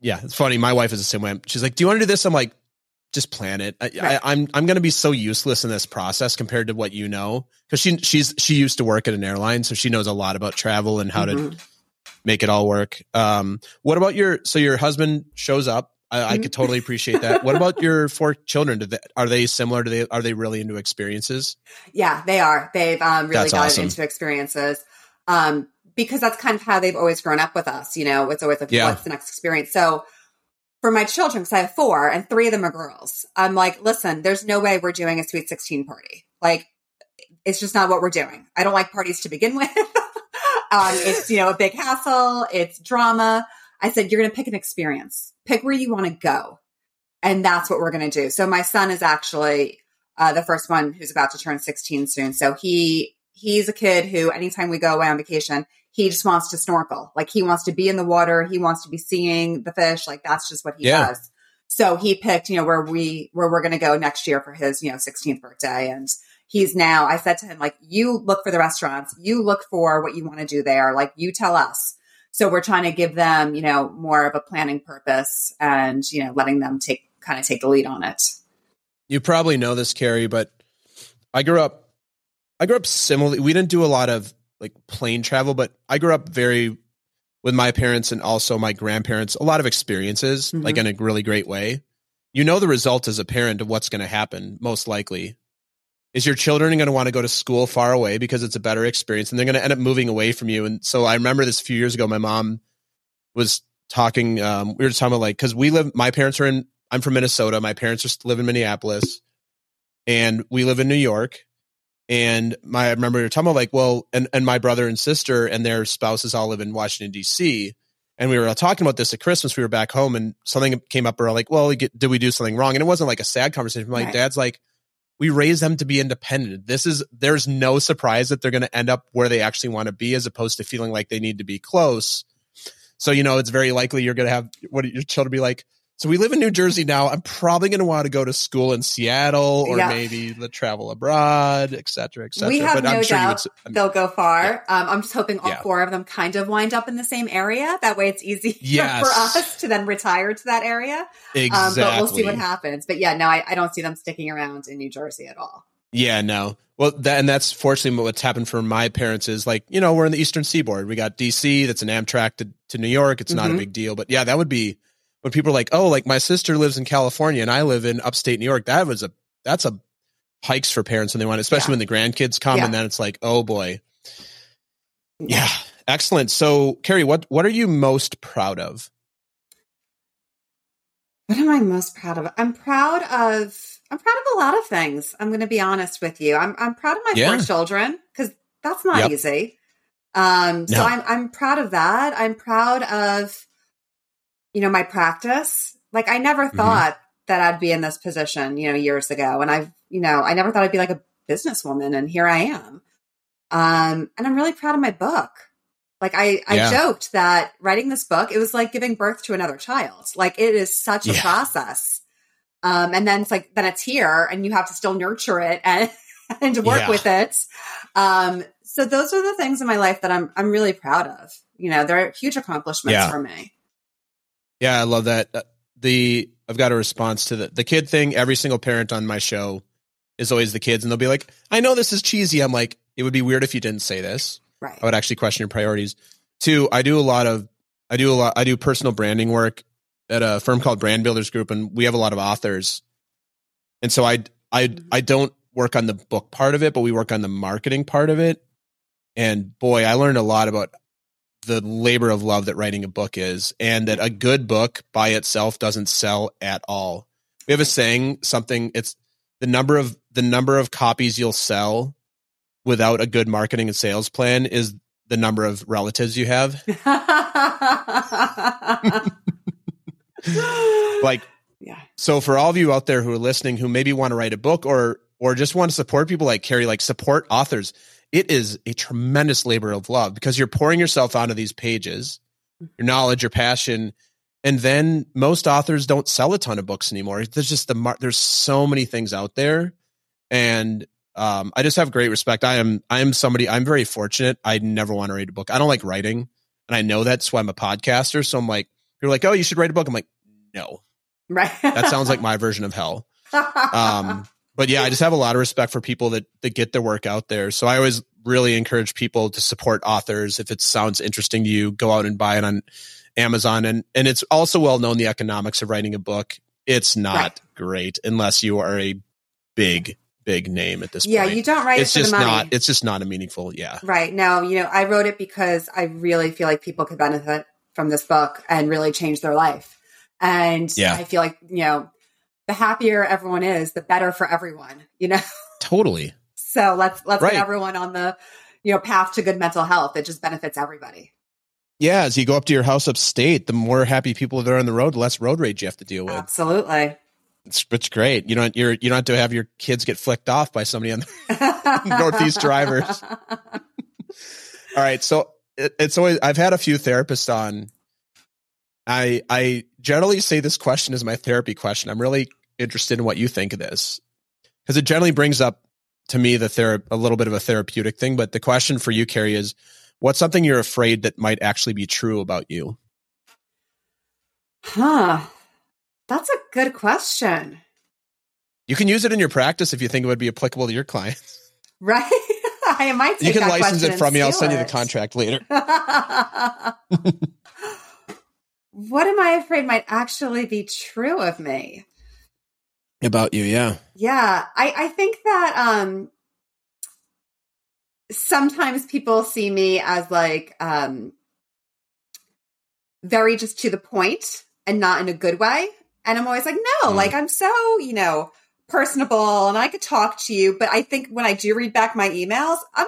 yeah, it's funny. My wife is the same way. She's like, "Do you want to do this?" I'm like, "Just plan it." I, Right. I, I'm I'm going to be so useless in this process compared to what you know because she she's she used to work at an airline, so she knows a lot about travel and how to Mhm. make it all work. Um, what about your so your husband shows up? I, I could totally appreciate that. What about your four children? They, are they similar? Do they are they really into experiences? Yeah, they are. They've um, really That's gotten awesome. into experiences. Um, because that's kind of how they've always grown up with us. You know, it's always like, Yeah. what's the next experience? So for my children, because I have four and three of them are girls, I'm like, listen, there's no way we're doing a sweet 16 party. Like, it's just not what we're doing. I don't like parties to begin with. um, it's, you know, a big hassle. It's drama. I said, you're going to pick an experience, pick where you want to go. And that's what we're going to do. So my son is actually uh, the first one who's about to turn 16 soon. So he, he's a kid who anytime we go away on vacation, he just wants to snorkel. Like he wants to be in the water. He wants to be seeing the fish. Like that's just what he Yeah. does. So he picked, you know, where we, where we're going to go next year for his, you know, 16th birthday. And he's now, I said to him, like, you look for the restaurants, you look for what you want to do there. Like you tell us. So we're trying to give them, you know, more of a planning purpose and, you know, letting them take kind of take the lead on it. You probably know this, Keri, but I grew up. I grew up similarly. We didn't do a lot of like plane travel, but I grew up very with my parents and also my grandparents. A lot of experiences, Mhm. like in a really great way. You know the result as a parent of what's going to happen. Most likely, is your children going to want to go to school far away because it's a better experience, and they're going to end up moving away from you. And so I remember this a few years ago. My mom was talking. Um, we were just talking about like because we live. My parents are in. I'm from Minnesota. My parents just live in Minneapolis, and we live in New York. And my I remember we were talking about like, well, and and my brother and sister and their spouses all live in Washington D.C. And we were talking about this at Christmas. We were back home, and something came up. We're like, well, we get, did we do something wrong? And it wasn't like a sad conversation. My Right. dad's like, we raised them to be independent. This is there's no surprise that they're going to end up where they actually want to be, as opposed to feeling like they need to be close. So you know, it's very likely you're going to have what your children be like. So we live in New Jersey now. I'm probably going to want to go to school in Seattle or Yeah. maybe the travel abroad, et cetera, et cetera. We have but I'm sure you would. doubt s- I'm- They'll go far. Um, I'm just hoping all Yeah. four of them kind of wind up in the same area. That way it's easy Yes. for us to then retire to that area. exactly. Um, but we'll see what happens. But yeah, no, I, I don't see them sticking around in New Jersey at all. Yeah, no. Well, that, and that's fortunately what's happened for my parents is like, you know, we're in the Eastern Seaboard. We got DC, that's an Amtrak to, to New York. It's not a Mhm. big deal. But yeah, that would be when people are like, oh, like my sister lives in California and I live in upstate New York. That was a, that's a hikes for parents when they want, especially Yeah. when the grandkids come Yeah. and then it's like, oh boy. Yeah. Excellent. So, Keri, what, what are you most proud of? What am I most proud of? I'm proud of I'm proud of a lot of things. I'm going to be honest with you. I'm I'm proud of my Yeah. four children because that's not Yep. easy. Um, so No. I'm I'm proud of that. I'm proud of you know my practice. Like I never Mhm. thought that I'd be in this position, you know, years ago, and I've you know I never thought I'd be like a businesswoman, and here I am. Um, and I'm really proud of my book. Like I, I Yeah. joked that writing this book, it was like giving birth to another child. Like it is such a process. Um, and then it's like, then it's here and you have to still nurture it and, and work Yeah. with it. Um, so those are the things in my life that I'm, I'm really proud of. You know, they're huge accomplishments Yeah. for me. Yeah, I love that. Uh, The I've got a response to the the kid thing. Every single parent on my show is always the kids, and they'll be like, "I know this is cheesy." I'm like, "It would be weird if you didn't say this." Right. I would actually question your priorities. Two, I do a lot of I do a lot I do personal branding work at a firm called Brand Builders Group, and we have a lot of authors. And so I I I don't work on the book part of it, but we work on the marketing part of it. And boy, I learned a lot about the labor of love that writing a book is, and that a good book by itself doesn't sell at all. We have a saying, something it's the number of the number of copies you'll sell without a good marketing and sales plan is the number of relatives you have. Like yeah. so for all of you out there who are listening who maybe want to write a book or or just want to support people like Keri, like support authors, it is a tremendous labor of love because you're pouring yourself onto these pages, your knowledge, your passion, and then most authors don't sell a ton of books anymore. There's just the mar- there's so many things out there, and um, I just have great respect. I am I am somebody I'm very fortunate. I never want to read a book. I don't like writing, and I know that's why I'm a podcaster. So I'm like, you're like, oh, you should write a book. I'm like, no, Right. that sounds like my version of hell. Um, but yeah, I just have a lot of respect for people that that get their work out there. So I always really encourage people to support authors. If it sounds interesting to you, go out and buy it on Amazon. And and it's also well known the economics of writing a book. It's not Right. great unless you are a big big name at this Yeah, point. you don't write it's it for just the money. not. It's just not a meaningful. Yeah. Right. No, you know, I wrote it because I really feel like people could benefit from this book and really change their life. And Yeah. I feel like, you know, the happier everyone is, the better for everyone, you know? Totally. So let's let's Right. get everyone on the, you know, path to good mental health. It just benefits everybody. Yeah. As you go up to your house upstate, the more happy people there on the road, the less road rage you have to deal with. Absolutely. It's, it's great. You don't. You're. You don't have to have your kids get flicked off by somebody on. The, Northeast drivers. all right. So it, it's always. I've had a few therapists on. I I generally say this question is my therapy question. I'm really interested in what you think of this because it generally brings up to me the thera- a little bit of a therapeutic thing. But the question for you, Keri, is what's something you're afraid that might actually be true about you? Huh. That's a good question. You can use it in your practice if you think it would be applicable to your clients. Right? I might take You can license it from me. I'll send you the contract later. what am I afraid might actually be true of me? About you, yeah. Yeah, I, I think that um sometimes people see me as like um very just to the point and not in a good way. And I'm always like, no, Mm. like I'm so, you know, personable and I could talk to you. But I think when I do read back my emails, I'm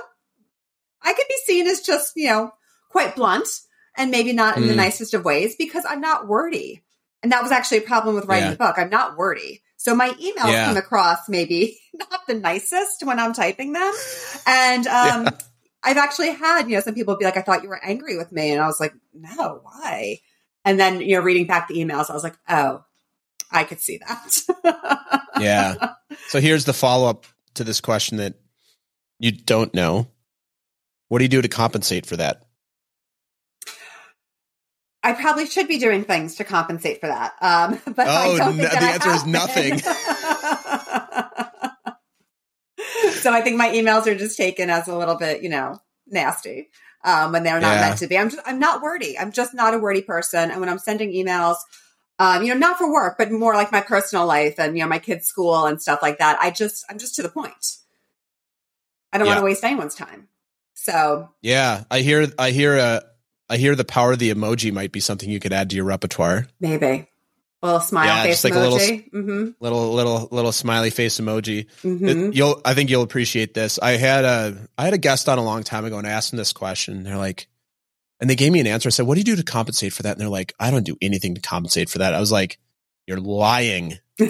I could be seen as just, you know, quite blunt and maybe not in the Mm. nicest of ways because I'm not wordy. And that was actually a problem with writing Yeah. the book. I'm not wordy. So my emails Yeah. come across maybe not the nicest when I'm typing them. And um Yeah. I've actually had, you know, some people be like, I thought you were angry with me. And I was like, no, why? And then, you know, reading back the emails, I was like, oh, I could see that. Yeah. So here's the follow up to this question that you don't know. What do you do to compensate for that? I probably should be doing things to compensate for that. Um, but I Oh, don't no- think that the I answer is nothing. so I think my emails are just taken as a little bit, you know, nasty um, when they're not Yeah. meant to be. I'm just, I'm not wordy. I'm just not a wordy person. And when I'm sending emails, um, you know, not for work, but more like my personal life and you know my kids' school and stuff like that. I just, I'm just to the point. I don't want to waste anyone's time. So Yeah, I hear I hear uh I hear the power of the emoji might be something you could add to your repertoire. maybe little smile Yeah, face just like a little emoji. mm-hmm. Little little little smiley face emoji. Mm-hmm. You'll I think you'll appreciate this. I had a I had a guest on a long time ago and I asked them this question. They're like and they gave me an answer. I said, "What do you do to compensate for that?" And they're like, "I don't do anything to compensate for that." I was like, "You're lying."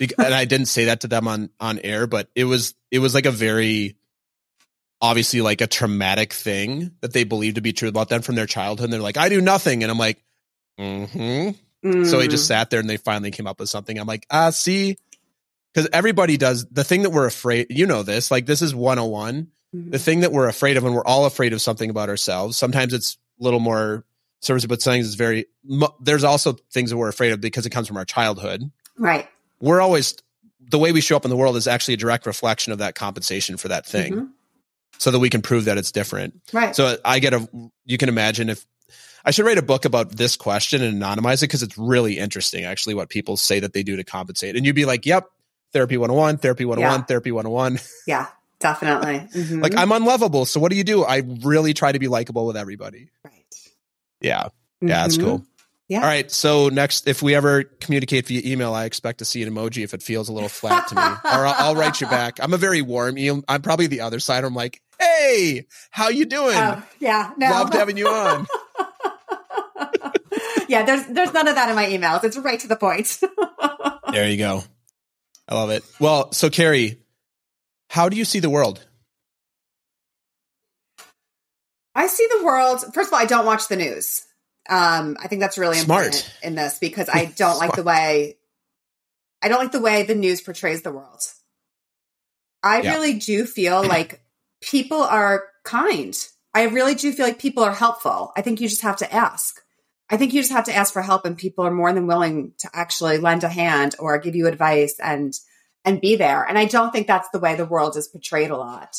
And I didn't say that to them on on air, but it was it was like a very obviously like a traumatic thing that they believe to be true about them from their childhood. And they're like, I do nothing. And I'm like, mm-hmm. So he just Mm. sat there and they finally came up with something. I'm like, ah, see, because everybody does the thing that we're afraid, you know, this, like, this is 101. Mhm. The thing that we're afraid of, and we're all afraid of something about ourselves. Sometimes it's a little more service, but sometimes it's very, there's also things that we're afraid of because it comes from our childhood. right. We're always, the way we show up in the world is actually a direct reflection of that compensation for that thing Mhm. So that we can prove that it's different. Right. So I get a, you can imagine if I should write a book about this question and anonymize it because it's really interesting, actually, what people say that they do to compensate. And you'd be like, yep, therapy 101, therapy 101, Yeah. therapy 101. yeah, definitely. Mhm. like, I'm unlovable. So what do you do? I really try to be likable with everybody. right. Yeah. Yeah, that's Mhm. cool. Yeah. All right. So next, if we ever communicate via email, I expect to see an emoji if it feels a little flat to me, or I'll, I'll write you back. I'm a very warm. em- I'm probably the other side. I'm like, hey, how you doing? Oh, yeah. No. Loved having you on. yeah, there's there's none of that in my emails. It's right to the point. There you go. I love it. Well, so Keri, how do you see the world? I see the world. First of all, I don't watch the news. Um, I think that's really Smart. important in this because I don't like the way I don't like the way the news portrays the world. I Yeah. really do feel like people are kind. I really do feel like people are helpful. I think you just have to ask. I think you just have to ask for help and people are more than willing to actually lend a hand or give you advice and and be there. And I don't think that's the way the world is portrayed a lot.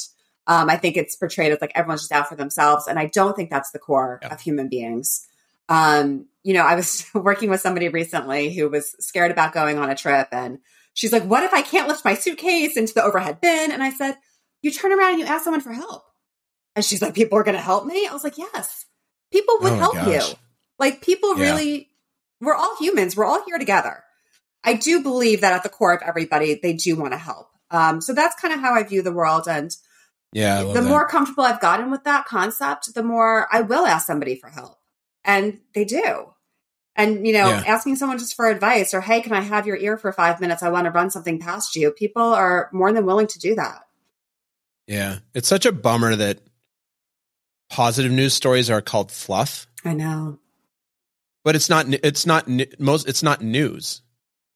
Um, I think it's portrayed as like everyone's just out for themselves. And I don't think that's the core Yeah. of human beings. Um, you know, I was working with somebody recently who was scared about going on a trip and She's like, what if I can't lift my suitcase into the overhead bin? And I said, you turn around and you ask someone for help. And she's like, people are going to help me. I was like, yes, people would Oh help gosh. you. Like people Yeah. really, we're all humans. We're all here together. I do believe that at the core of everybody, they do want to help. Um, so that's kind of how I view the world. And Yeah. The that. more comfortable I've gotten with that concept, the more I will ask somebody for help. And they do. And, you know, Yeah. asking someone just for advice or, hey, can I have your ear for five minutes? I want to run something past you. People are more than willing to do that. Yeah. It's such a bummer that positive news stories are called fluff, I know. but it's not, it's not, most, it's not news.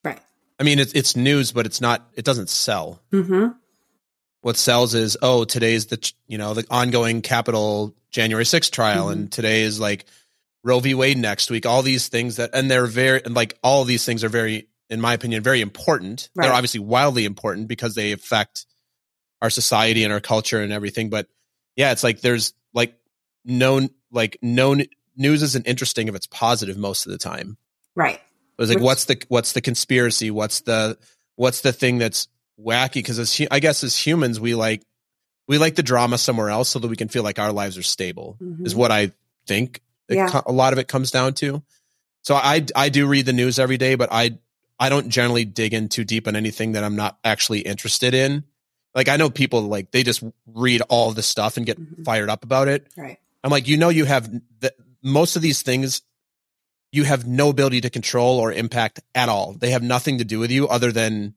Right. I mean, it's, it's news, but it's not, it doesn't sell. hmm What sells is, oh, today's the, you know, the ongoing Capitol January 6th trial. Mhm. And today is like Roe v. Wade next week, all these things that, and they're very, and like all these things are very, in my opinion, very important. Right. They're obviously wildly important because they affect our society and our culture and everything. But yeah, it's like there's like no like no news isn't interesting if it's positive most of the time. Right. It's like Which- what's the what's the conspiracy? What's the what's the thing that's wacky? Because as I guess as humans, we like we like the drama somewhere else so that we can feel like our lives are stable. Mhm. Is what I think. It Yeah. co- a lot of it comes down to. So I I do read the news every day, but I I don't generally dig in too deep on anything that I'm not actually interested in. Like I know people like they just read all the stuff and get Mhm. fired up about it. Right. I'm like, you know, you have the, most of these things, you have no ability to control or impact at all. They have nothing to do with you other than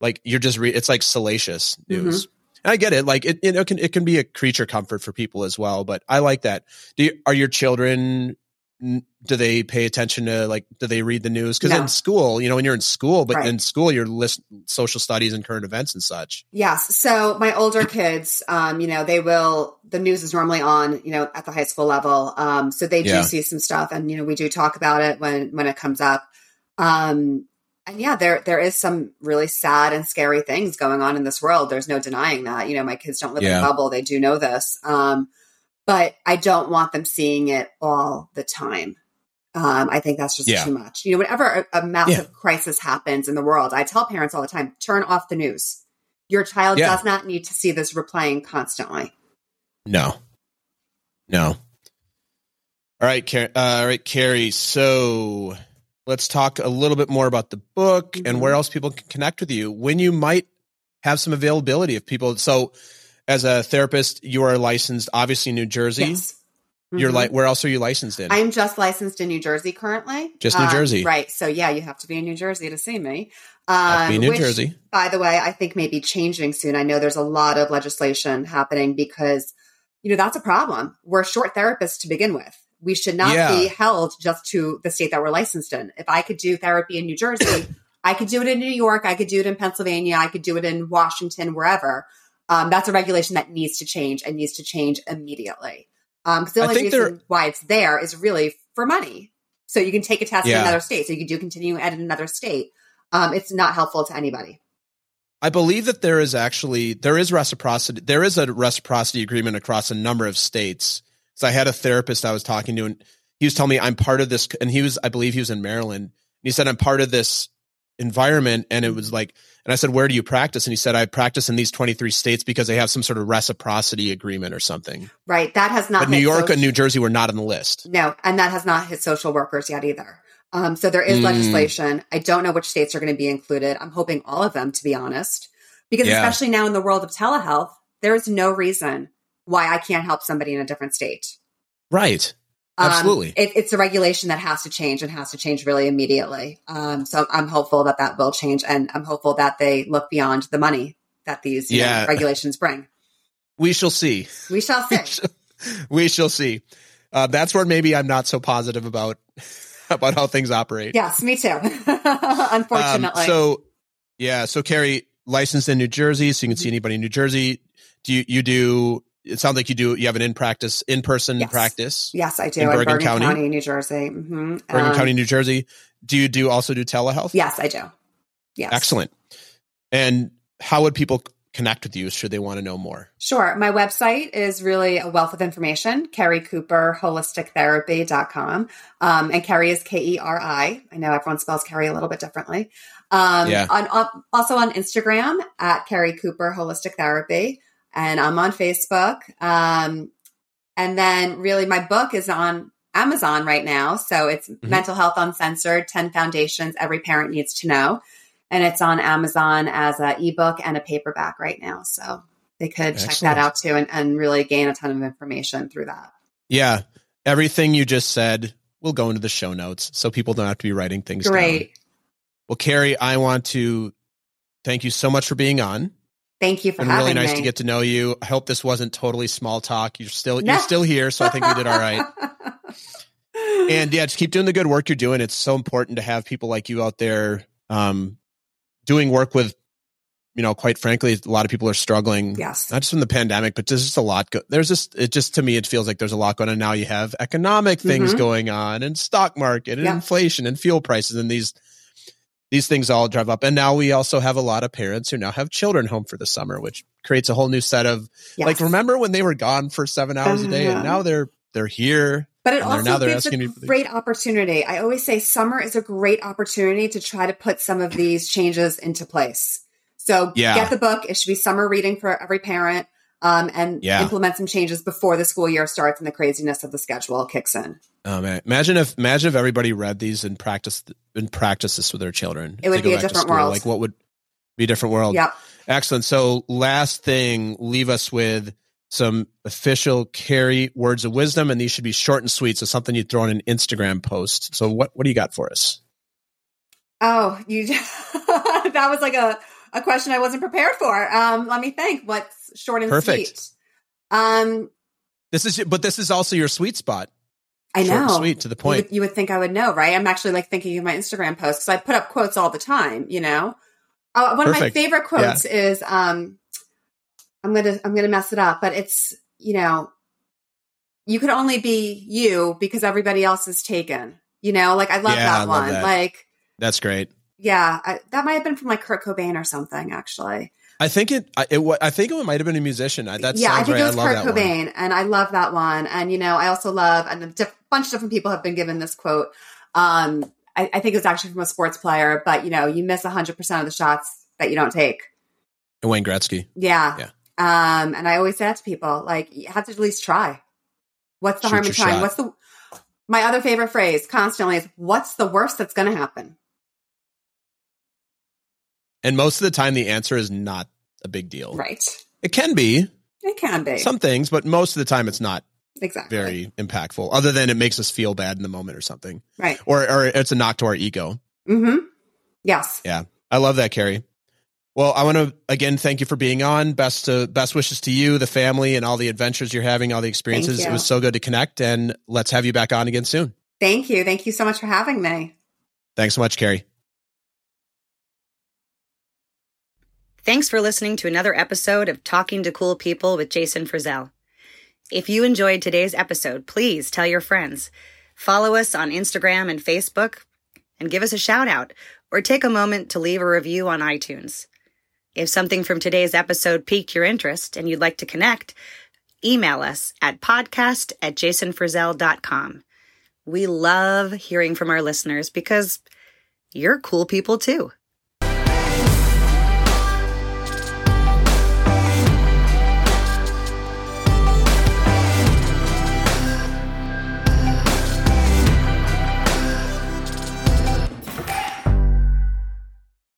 like you're just re- it's like salacious news. And I get it. Like it, you know, it can it can be a creature comfort for people as well. But I like that. Do you, are your children? Do they pay attention to like? Do they read the news? Because No. in school, you know, when you're in school, but Right. in school you're list social studies and current events and such. Yes. So my older kids, um, you know, they will, the news is normally on, you know, at the high school level. Um, so they do Yeah. see some stuff and, you know, we do talk about it when, when it comes up. Um, and yeah, there, there is some really sad and scary things going on in this world. There's no denying that. You know, my kids don't live in a bubble. They do know this. Um, but I don't want them seeing it all the time. Um, I think that's just Yeah. too much. You know, whenever a, a massive crisis happens in the world, I tell parents all the time, turn off the news. Your child Yeah. does not need to see this replaying constantly. No, no. All right, Car- uh, all right, Keri. So let's talk a little bit more about the book Mhm. and where else people can connect with you. When you might have some availability of people. So, as a therapist, you are licensed, obviously, in New Jersey. Yes. You're Mhm. like, where else are you licensed in? I'm just licensed in New Jersey currently. Just New Um, Jersey. Right. So, yeah, you have to be in New Jersey to see me. To be Um, New which, Jersey. by the way, I think may be changing soon. I know there's a lot of legislation happening because, you know, that's a problem. We're short therapists to begin with. We should not Yeah. be held just to the state that we're licensed in. If I could do therapy in New Jersey, I could do it in New York, I could do it in Pennsylvania, I could do it in Washington, wherever. Um, that's a regulation that needs to change and needs to change immediately. Um, the only reason why it's there is really for money. So you can take a test in another state. So you can do continuing ed in another state. Um, it's not helpful to anybody. I believe that there is actually there is reciprocity. There is a reciprocity agreement across a number of states. So I had a therapist I was talking to, and he was telling me I'm part of this, and he was I believe he was in Maryland. And he said I'm part of this environment, and it was like, and I said, where do you practice? And he said I practice in these 23 states because they have some sort of reciprocity agreement or something. Right. That has not But New York and New Jersey were not on the list. No, and that has not hit social workers yet either. Um, so there is Mm. legislation. I don't know which states are going to be included. I'm hoping all of them, to be honest, because Yeah. especially now in the world of telehealth, there is no reason why I can't help somebody in a different state. Right. Um, Absolutely. it, it's a regulation that has to change and has to change really immediately. Um, so I'm hopeful that that will change, and I'm hopeful that they look beyond the money that these you know, regulations bring. We shall see. We shall see. we shall see. Uh, that's where maybe I'm not so positive about about how things operate. yes, me too. Unfortunately. Um, so yeah, so Keri licensed in New Jersey, so you can Mm-hmm. see anybody in New Jersey. Do you you do? It sounds like you do. You have an in practice, in person Yes. practice, Yes, I do. In Bergen Bergen, County? County? New Jersey. hmm Bergen County, New Jersey. Do you do also do telehealth? Yes, I do. Yes. excellent. And how would people connect with you should they want to know more? Sure. My website is really a wealth of information, Keri Cooper, holistictherapy.com. Um, and Keri is K E R I. I know everyone spells Keri a little bit differently. Um, Yeah. on, also on Instagram at Keri Cooper Holistic Therapy. And I'm on Facebook. Um, and then really my book is on Amazon right now. So it's Mental Health Uncensored 10 Foundations Every Parent Needs to Know. And it's on Amazon as an ebook and a paperback right now. So they could check that out too and, and really gain a ton of information through that. Yeah. Everything you just said will go into the show notes so people don't have to be writing things down. Great. Well, Keri, I want to thank you so much for being on. Thank you for having me. Been having really nice me. to get to know you. I hope this wasn't totally small talk. You're still No. you're still here, so I think we did all right. And yeah, just keep doing the good work you're doing. It's so important to have people like you out there um, doing work with, you know, quite frankly, a lot of people are struggling. yes. Not just from the pandemic, but there's just a lot. Go- there's just it just to me it feels like there's a lot going on now. You have economic things Mhm. going on, and stock market, and Yeah. inflation, and fuel prices, and these these things all drive up. And now we also have a lot of parents who now have children home for the summer, which creates a whole new set of yes. like. Remember when they were gone for seven hours a day, and now um, they're they're here. But it And they're- now also gives a great opportunity. I always say summer is a great opportunity to try to put some of these changes into place. So Yeah. get the book. It should be summer reading for every parent um, and Yeah. implement some changes before the school year starts and the craziness of the schedule kicks in. Oh man, imagine if imagine if everybody read these and practiced and practiced this with their children. It would be a different world. Like what would be a different world? Yeah. Excellent. So last thing, leave us with some official Keri words of wisdom, and these should be short and sweet. So something you'd throw in an Instagram post. So what what do you got for us? Oh, you that was like a, a question I wasn't prepared for. Um, let me think. What's short and Perfect. sweet? Um, This is but this is also your sweet spot. I know. sweet to the You point. would, you would think I would know, right? I'm actually like thinking of my Instagram posts because I put up quotes all the time. You know, uh, one of my favorite quotes is um, I'm gonna I'm gonna mess it up, but it's you know, you could only be you because everybody else is taken. You know, like I love Yeah, that I love one. that. Like, That's great. yeah, I, that might have been from like Kurt Cobain or something. Actually, I think it. I- It. I think it might have been a musician. That yeah, I think right. it was Kurt that one. Cobain, and I love that one. And you know, I also love, and a diff- bunch of different people have been given this quote. Um, I, I think it was actually from a sports player, but you know, you miss hundred percent of the shots that you don't take. And Wayne Gretzky. Yeah. Yeah. Um, and I always say that to people, like, you have to at least try. What's the Shoot harm in trying? shot. What's the my other favorite phrase constantly is what's the worst that's gonna happen? And most of the time, the answer is not a big deal. Right. It can be It can be. some things, but most of the time, it's not exactly. very impactful. Other than it makes us feel bad in the moment or something, right. or or it's a knock to our ego. Mm-hmm. Yes. Yeah. I love that, Keri. Well, I want to again thank you for being on. Best to best wishes to you, the family, and all the adventures you're having, all the experiences. It was so good to connect, and let's have you back on again soon. Thank you. Thank you so much for having me. Thanks so much, Keri. Thanks for listening to another episode of Talking to Cool People with Jason Frizzell. If you enjoyed today's episode, please tell your friends. Follow us on Instagram and Facebook and give us a shout out or take a moment to leave a review on iTunes. If something from today's episode piqued your interest and you'd like to connect, email us at podcast at jasonfrizzell.com. We love hearing from our listeners because you're cool people too.